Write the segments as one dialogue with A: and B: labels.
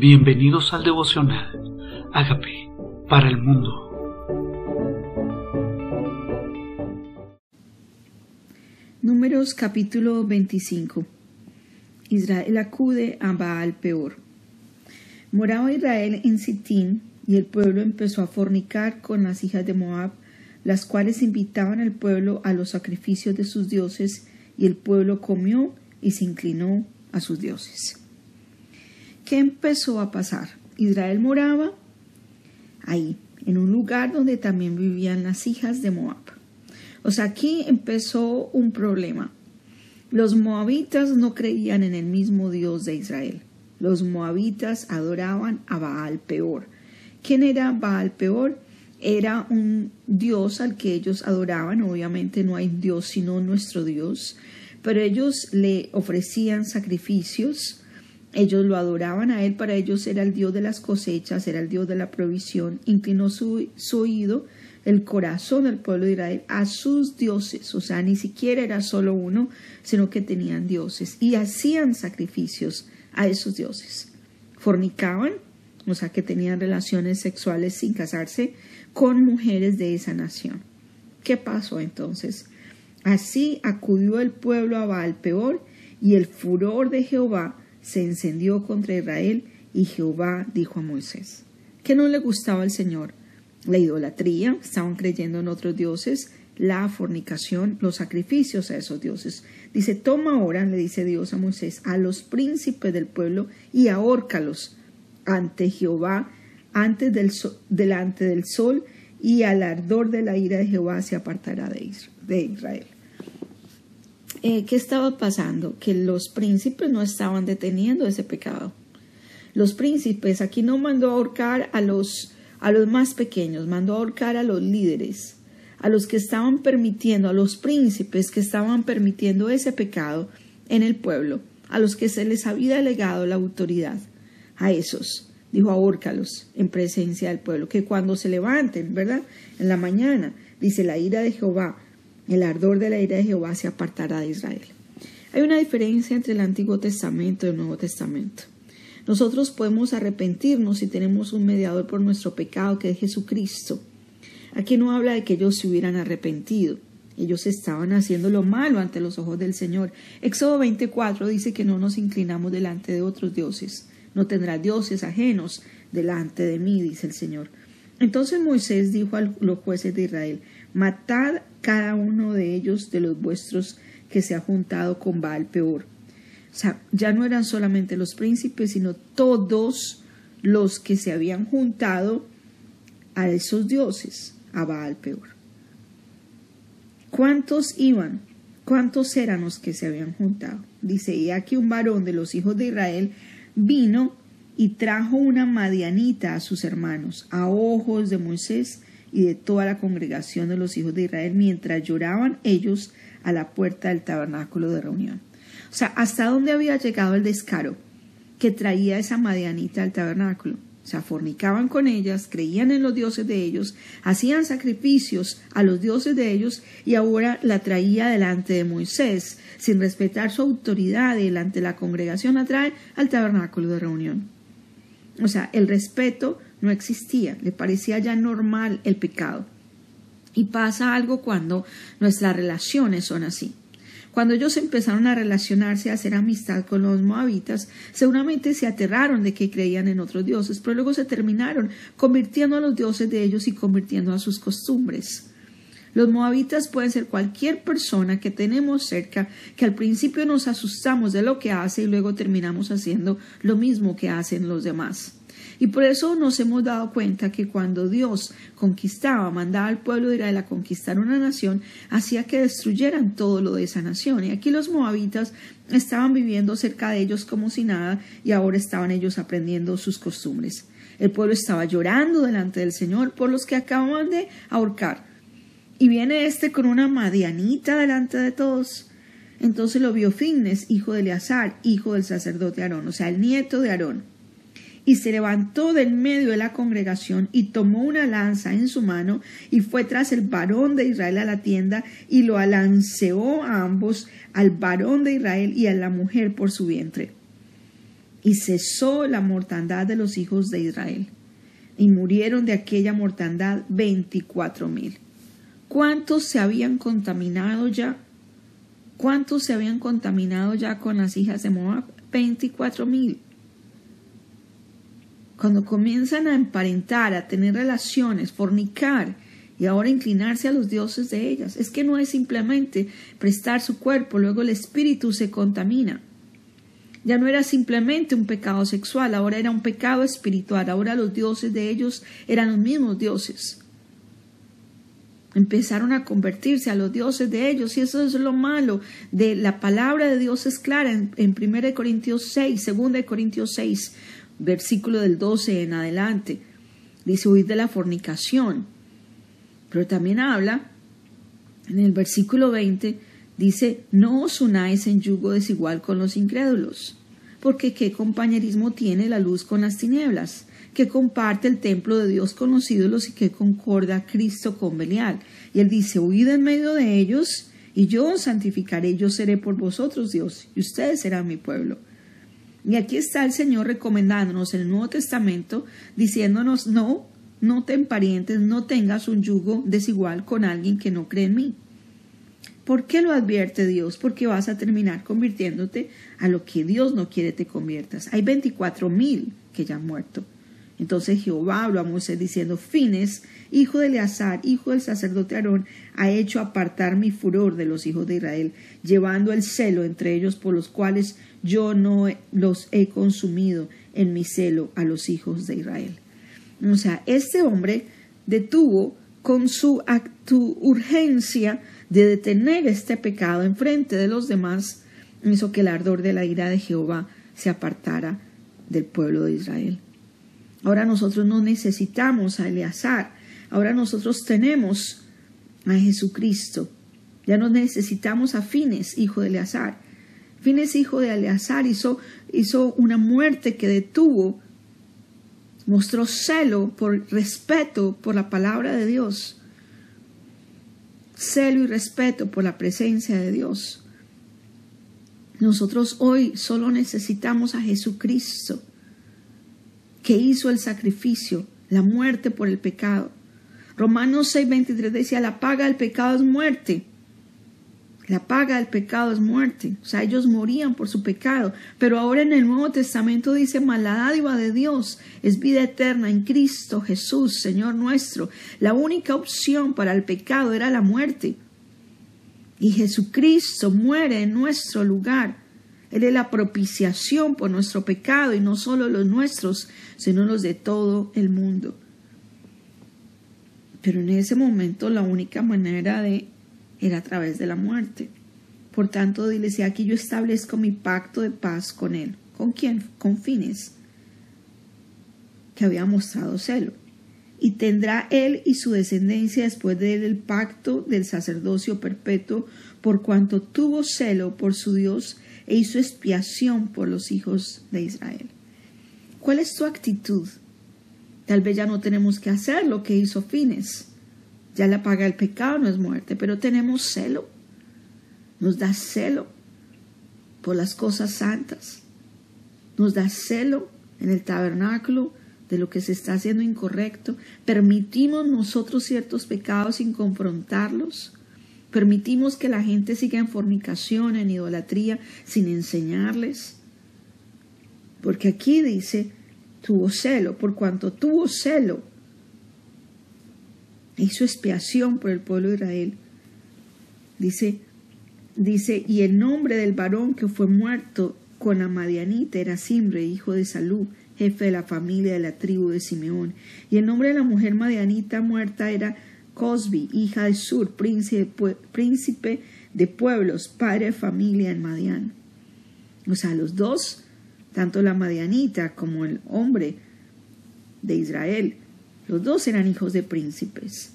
A: Bienvenidos al devocional. Hágame para el mundo.
B: Números capítulo 25. Israel acude a Baal peor. Moraba Israel en Sittim y el pueblo empezó a fornicar con las hijas de Moab, las cuales invitaban al pueblo a los sacrificios de sus dioses, y el pueblo comió y se inclinó a sus dioses. ¿Qué empezó a pasar? Israel moraba ahí, en un lugar donde también vivían las hijas de Moab. O sea, aquí empezó un problema. Los moabitas no creían en el mismo Dios de Israel. Los moabitas adoraban a Baal peor. ¿Quién era Baal peor? Era un dios al que ellos adoraban. Obviamente no hay dios sino nuestro Dios. Pero ellos le ofrecían sacrificios ellos lo adoraban a él, para ellos era el Dios de las cosechas, era el Dios de la provisión. Inclinó su, oído, el corazón del pueblo de Israel, a sus dioses. O sea, ni siquiera era solo uno, sino que tenían dioses y hacían sacrificios a esos dioses. Fornicaban, o sea, que tenían relaciones sexuales sin casarse con mujeres de esa nación. ¿Qué pasó entonces? Así acudió el pueblo a Baal peor y el furor de Jehová se encendió contra Israel y Jehová dijo a Moisés que no le gustaba al Señor la idolatría, estaban creyendo en otros dioses, la fornicación, los sacrificios a esos dioses. Dice, toma ahora, le dice Dios a Moisés, a los príncipes del pueblo y ahórcalos ante Jehová, antes del delante del sol, y al ardor de la ira de Jehová se apartará de Israel. Eh, ¿qué estaba pasando? Que los príncipes no estaban deteniendo ese pecado. Los príncipes aquí no mandó a ahorcar a los, a los más pequeños, mandó a ahorcar a los líderes, a los que estaban permitiendo, a los príncipes que estaban permitiendo ese pecado en el pueblo, a los que se les había delegado la autoridad, a esos. Dijo, ahórcalos en presencia del pueblo, que cuando se levanten, ¿verdad? En la mañana, dice la ira de Jehová, el ardor de la ira de Jehová se apartará de Israel. Hay una diferencia entre el Antiguo Testamento y el Nuevo Testamento. Nosotros podemos arrepentirnos si tenemos un mediador por nuestro pecado que es Jesucristo. Aquí no habla de que ellos se hubieran arrepentido. Ellos estaban haciendo lo malo ante los ojos del Señor. Éxodo 24 dice que no nos inclinamos delante de otros dioses. No tendrá dioses ajenos delante de mí, dice el Señor. Entonces Moisés dijo a los jueces de Israel, matad cada uno de ellos de los vuestros que se ha juntado con Baal peor. O sea, ya no eran solamente los príncipes, sino todos los que se habían juntado a esos dioses, a Baal peor. ¿Cuántos iban? ¿Cuántos eran los que se habían juntado? Dice, y aquí un varón de los hijos de Israel vino y trajo una madianita a sus hermanos, a ojos de Moisés y de toda la congregación de los hijos de Israel mientras lloraban ellos a la puerta del tabernáculo de reunión. O sea, ¿hasta dónde había llegado el descaro que traía esa madianita al tabernáculo? O sea, fornicaban con ellas, creían en los dioses de ellos, hacían sacrificios a los dioses de ellos y ahora la traía delante de Moisés, sin respetar su autoridad delante de la congregación, la trae al tabernáculo de reunión. O sea, el respeto no existía, le parecía ya normal el pecado. Y pasa algo cuando nuestras relaciones son así. Cuando ellos empezaron a relacionarse, a hacer amistad con los moabitas, seguramente se aterraron de que creían en otros dioses, pero luego se terminaron convirtiendo a los dioses de ellos y convirtiendo a sus costumbres. Los moabitas pueden ser cualquier persona que tenemos cerca, que al principio nos asustamos de lo que hace y luego terminamos haciendo lo mismo que hacen los demás. Y por eso nos hemos dado cuenta que cuando Dios conquistaba, mandaba al pueblo de Israel a conquistar una nación, hacía que destruyeran todo lo de esa nación. Y aquí los moabitas estaban viviendo cerca de ellos como si nada y ahora estaban ellos aprendiendo sus costumbres. El pueblo estaba llorando delante del Señor por los que acababan de ahorcar. Y viene este con una madianita delante de todos. Entonces lo vio Fines, hijo de Eleazar, hijo del sacerdote Aarón, o sea, el nieto de Aarón y se levantó del medio de la congregación y tomó una lanza en su mano y fue tras el varón de Israel a la tienda y lo alanceó a ambos, al varón de Israel y a la mujer por su vientre. y cesó la mortandad de los hijos de Israel. Y murieron de aquella mortandad veinticuatro mil. ¿Cuántos se habían contaminado ya? ¿Cuántos se habían contaminado ya con las hijas de Moab? Veinticuatro mil. Cuando comienzan a emparentar, a tener relaciones, fornicar y ahora inclinarse a los dioses de ellas, es que no es simplemente prestar su cuerpo, luego el espíritu se contamina. Ya no era simplemente un pecado sexual, ahora era un pecado espiritual, ahora los dioses de ellos eran los mismos dioses. Empezaron a convertirse a los dioses de ellos y eso es lo malo de la palabra de Dios es clara en, en 1 Corintios 6, 2 Corintios 6, versículo del 12 en adelante. Dice huir de la fornicación. Pero también habla en el versículo 20 Dice, no os unáis en yugo desigual con los incrédulos, porque qué compañerismo tiene la luz con las tinieblas, que comparte el templo de Dios con los ídolos y que concorda Cristo con Belial. Y él dice, huid en medio de ellos, y yo os santificaré, yo seré por vosotros Dios, y ustedes serán mi pueblo. Y aquí está el Señor recomendándonos en el Nuevo Testamento, diciéndonos, no, no te parientes, no tengas un yugo desigual con alguien que no cree en mí. ¿Por qué lo advierte Dios? Porque vas a terminar convirtiéndote a lo que Dios no quiere te conviertas. Hay 24 mil que ya han muerto. Entonces Jehová habló a Moisés diciendo, Fines, hijo de Eleazar, hijo del sacerdote Aarón, ha hecho apartar mi furor de los hijos de Israel, llevando el celo entre ellos por los cuales yo no los he consumido en mi celo a los hijos de Israel. O sea, este hombre detuvo con su urgencia de detener este pecado en frente de los demás, hizo que el ardor de la ira de Jehová se apartara del pueblo de Israel. Ahora nosotros no necesitamos a Eleazar, ahora nosotros tenemos a Jesucristo. Ya no necesitamos a Fines, hijo de Eleazar. Fines, hijo de Eleazar, hizo, hizo una muerte que detuvo, mostró celo por respeto por la palabra de Dios celo y respeto por la presencia de Dios. Nosotros hoy solo necesitamos a Jesucristo, que hizo el sacrificio, la muerte por el pecado. Romanos 6:23 decía, la paga del pecado es muerte. La paga del pecado es muerte. O sea, ellos morían por su pecado. Pero ahora en el Nuevo Testamento dice, la dádiva de Dios es vida eterna en Cristo Jesús, Señor nuestro. La única opción para el pecado era la muerte. Y Jesucristo muere en nuestro lugar. Él es la propiciación por nuestro pecado y no solo los nuestros, sino los de todo el mundo. Pero en ese momento la única manera de era a través de la muerte. Por tanto, dile, si aquí yo establezco mi pacto de paz con él. ¿Con quién? Con Fines, que había mostrado celo. Y tendrá él y su descendencia después de él el pacto del sacerdocio perpetuo, por cuanto tuvo celo por su Dios e hizo expiación por los hijos de Israel. ¿Cuál es tu actitud? Tal vez ya no tenemos que hacer lo que hizo Fines ya la paga el pecado no es muerte, pero tenemos celo. Nos da celo por las cosas santas. Nos da celo en el tabernáculo de lo que se está haciendo incorrecto. Permitimos nosotros ciertos pecados sin confrontarlos. Permitimos que la gente siga en fornicación, en idolatría, sin enseñarles. Porque aquí dice, tuvo celo, por cuanto tuvo celo, hizo expiación por el pueblo de Israel. Dice, dice, y el nombre del varón que fue muerto con la Madianita era Simbre, hijo de Salú, jefe de la familia de la tribu de Simeón. Y el nombre de la mujer Madianita muerta era Cosbi, hija de Sur, príncipe, príncipe de pueblos, padre de familia en Madián. O sea, los dos, tanto la Madianita como el hombre de Israel, los dos eran hijos de príncipes.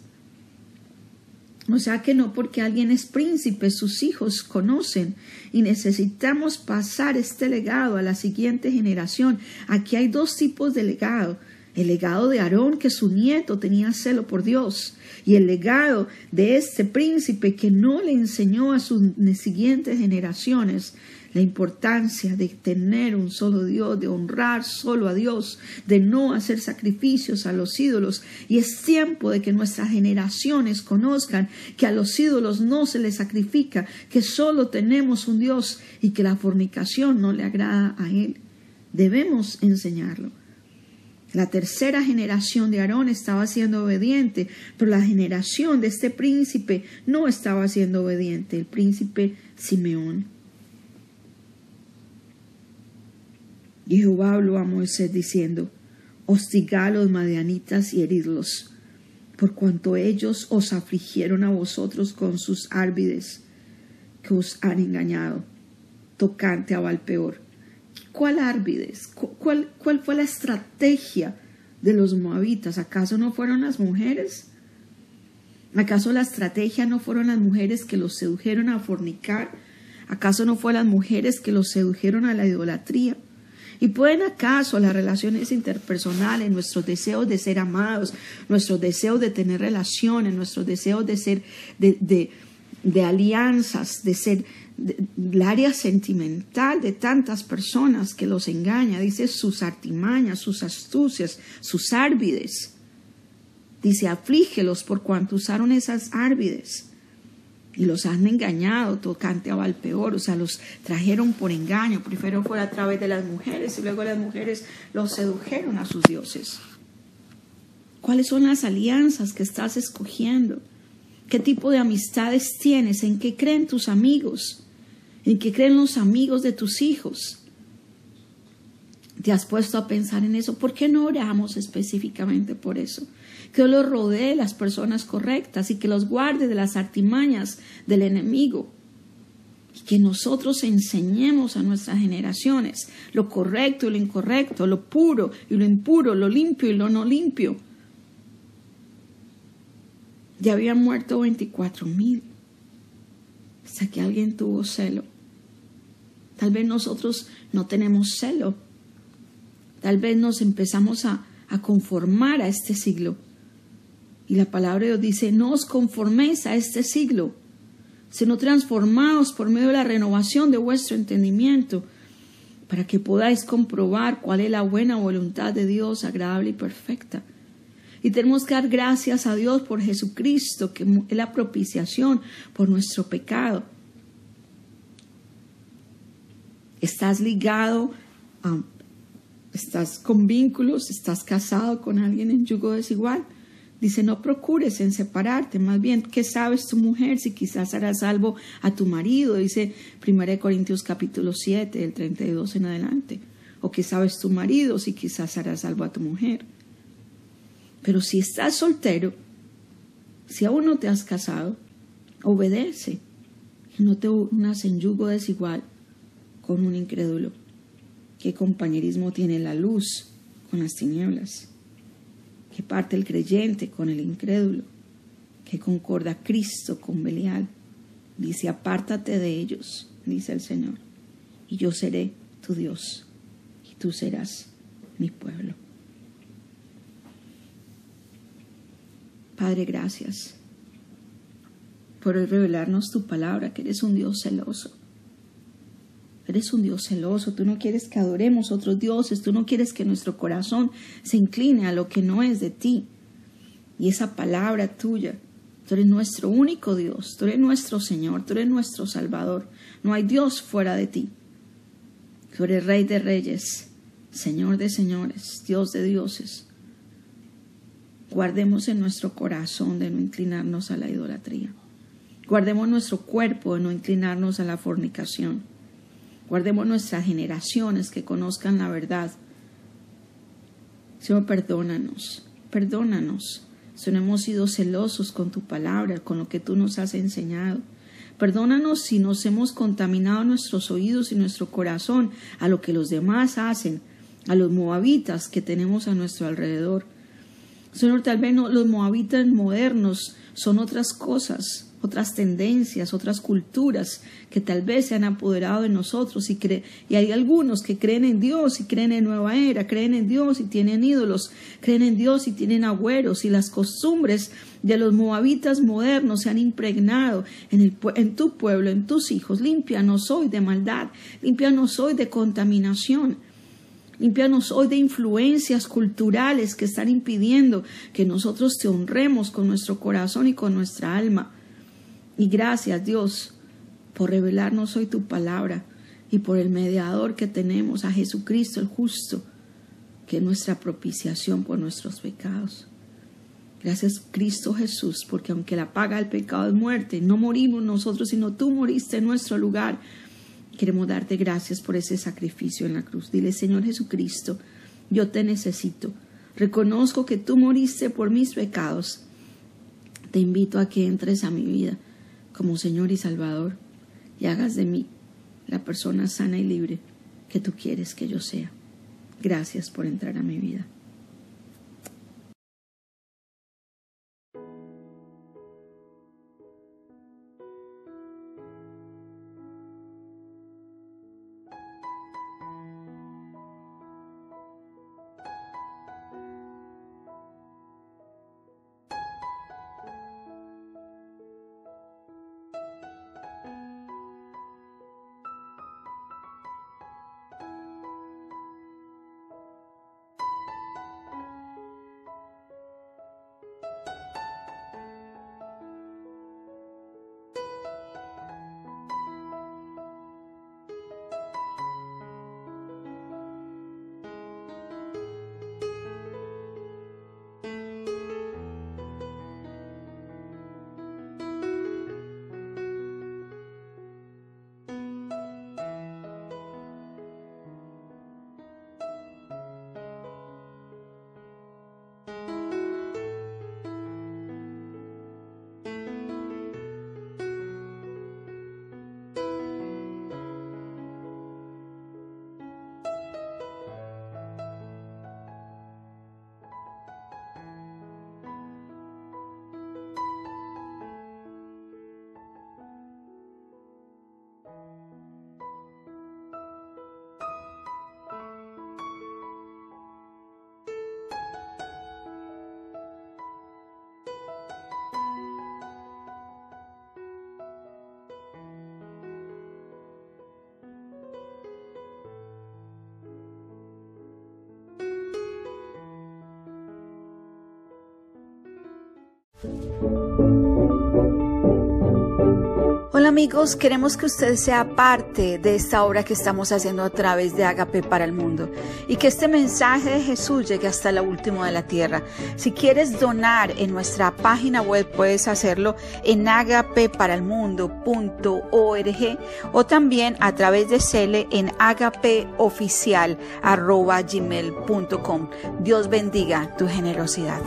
B: O sea que no porque alguien es príncipe, sus hijos conocen y necesitamos pasar este legado a la siguiente generación. Aquí hay dos tipos de legado. El legado de Aarón, que su nieto tenía celo por Dios, y el legado de este príncipe que no le enseñó a sus siguientes generaciones la importancia de tener un solo Dios, de honrar solo a Dios, de no hacer sacrificios a los ídolos. Y es tiempo de que nuestras generaciones conozcan que a los ídolos no se les sacrifica, que solo tenemos un Dios y que la fornicación no le agrada a Él. Debemos enseñarlo. La tercera generación de Aarón estaba siendo obediente, pero la generación de este príncipe no estaba siendo obediente, el príncipe Simeón. Y Jehová habló a Moisés diciendo, hostigad a los madianitas y heridlos, por cuanto ellos os afligieron a vosotros con sus árbides, que os han engañado, tocante a Valpeor. ¿Cuál árbides? ¿Cuál, ¿Cuál fue la estrategia de los moabitas? ¿Acaso no fueron las mujeres? ¿Acaso la estrategia no fueron las mujeres que los sedujeron a fornicar? ¿Acaso no fueron las mujeres que los sedujeron a la idolatría? ¿Y pueden acaso las relaciones interpersonales, nuestros deseos de ser amados, nuestros deseos de tener relaciones, nuestros deseos de ser, de, de, alianzas, de ser el área sentimental de tantas personas que los engaña, dice sus artimañas, sus astucias, sus árbides. Dice, aflígelos por cuanto usaron esas árbides y los han engañado tocante a Valpeor, o sea, los trajeron por engaño, primero fue a través de las mujeres y luego las mujeres los sedujeron a sus dioses. ¿Cuáles son las alianzas que estás escogiendo? ¿Qué tipo de amistades tienes? ¿En qué creen tus amigos? ¿En qué creen los amigos de tus hijos? ¿Te has puesto a pensar en eso? ¿Por qué no oramos específicamente por eso? que Dios los rodee las personas correctas y que los guarde de las artimañas del enemigo. Y que nosotros enseñemos a nuestras generaciones lo correcto y lo incorrecto, lo puro y lo impuro, lo limpio y lo no limpio. Ya habían muerto 24 mil. Hasta que alguien tuvo celo. Tal vez nosotros no tenemos celo. Tal vez nos empezamos a, a conformar a este siglo y la palabra de Dios dice, no os conforméis a este siglo, sino transformaos por medio de la renovación de vuestro entendimiento, para que podáis comprobar cuál es la buena voluntad de Dios, agradable y perfecta. Y tenemos que dar gracias a Dios por Jesucristo, que es la propiciación por nuestro pecado. Estás ligado estás con vínculos, estás casado con alguien en yugo desigual. Dice, no procures en separarte, más bien, ¿qué sabes tu mujer si quizás harás salvo a tu marido? Dice 1 Corintios capítulo 7, del 32 en adelante. O qué sabes tu marido si quizás harás salvo a tu mujer. Pero si estás soltero, si aún no te has casado, obedece no te unas en yugo desigual con un incrédulo. ¿Qué compañerismo tiene la luz con las tinieblas? que parte el creyente con el incrédulo, que concorda Cristo con Belial. Dice, apártate de ellos, dice el Señor, y yo seré tu Dios, y tú serás mi pueblo. Padre, gracias por revelarnos tu palabra, que eres un Dios celoso Eres un Dios celoso, tú no quieres que adoremos otros dioses, tú no quieres que nuestro corazón se incline a lo que no es de ti. Y esa palabra tuya, tú eres nuestro único Dios, tú eres nuestro Señor, tú eres nuestro Salvador. No hay Dios fuera de ti. Tú eres Rey de Reyes, Señor de Señores, Dios de Dioses. Guardemos en nuestro corazón de no inclinarnos a la idolatría. Guardemos nuestro cuerpo de no inclinarnos a la fornicación Guardemos nuestras generaciones que conozcan la verdad. Señor, perdónanos, perdónanos. No hemos sido celosos con tu palabra, con lo que tú nos has enseñado. Perdónanos si nos hemos contaminado nuestros oídos y nuestro corazón a lo que los demás hacen, a los moabitas que tenemos a nuestro alrededor. Señor, tal vez los moabitas modernos son otras cosas, otras tendencias, otras culturas que tal vez se han apoderado de nosotros y, y hay algunos que creen en Dios y creen en nueva era, creen en Dios y tienen ídolos, creen en Dios y tienen agüeros y las costumbres de los moabitas modernos se han impregnado en, el, en tu pueblo, en tus hijos. Límpianos hoy de maldad, límpianos hoy de contaminación. Límpianos hoy de influencias culturales que están impidiendo que nosotros te honremos con nuestro corazón y con nuestra alma. Y gracias Dios por revelarnos hoy tu palabra y por el mediador que tenemos a Jesucristo el justo, que es nuestra propiciación por nuestros pecados. Gracias Cristo Jesús, porque aunque la paga del pecado es muerte, no morimos nosotros, sino tú moriste en nuestro lugar Queremos darte gracias por ese sacrificio en la cruz. Dile, Señor Jesucristo, yo te necesito. Reconozco que tú moriste por mis pecados. Te invito a que entres a mi vida como Señor y Salvador y hagas de mí la persona sana y libre que tú quieres que yo sea. Gracias por entrar a mi vida. Hola amigos, queremos que usted sea parte de esta obra que estamos haciendo a través de Agape para el mundo y que este mensaje de Jesús llegue hasta la última de la tierra. Si quieres donar en nuestra página web puedes hacerlo en agapeparalmundo.org o también a través de Cele en agapeoficial.gmail.com. Dios bendiga tu generosidad.